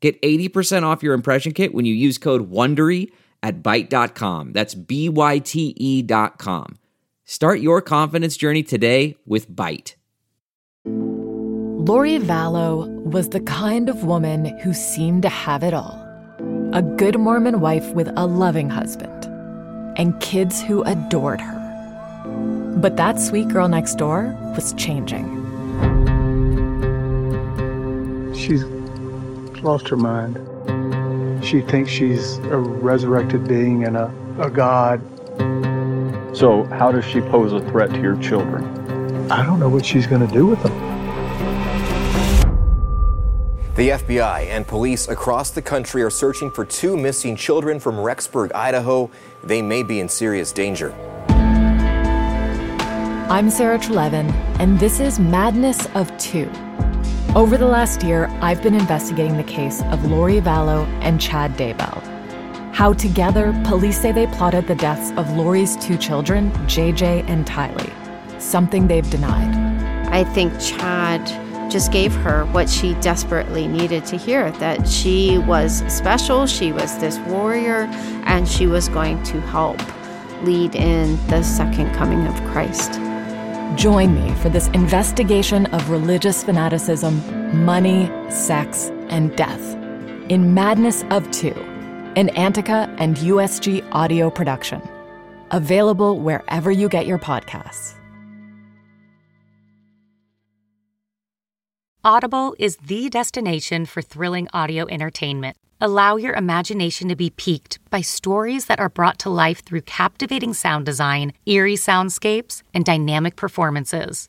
Get 80% off your impression kit when you use code WONDERY at Byte.com. That's B-Y-T-E dot com. Start your confidence journey today with Byte. Lori Vallow was the kind of woman who seemed to have it all. A good Mormon wife with a loving husband and kids who adored her. But that sweet girl next door was changing. She's lost her mind. She thinks she's a resurrected being and a, a god. So, how does she pose a threat to your children? I don't know what she's going to do with them. The FBI and police across the country are searching for two missing children from Rexburg, Idaho. They may be in serious danger. I'm Sarah Treleaven, and this is Madness of Two. Over the last year, I've been investigating the case of Lori Vallow and Chad Daybell. How together, police say they plotted the deaths of Lori's two children, JJ and Tylee, something they've denied. I think Chad just gave her what she desperately needed to hear that she was special, she was this warrior, and she was going to help lead in the second coming of Christ. Join me for this investigation of religious fanaticism, money, sex, and death in Madness of Two, an Antica and USG audio production. Available wherever you get your podcasts. Audible is the destination for thrilling audio entertainment. Allow your imagination to be piqued by stories that are brought to life through captivating sound design, eerie soundscapes, and dynamic performances.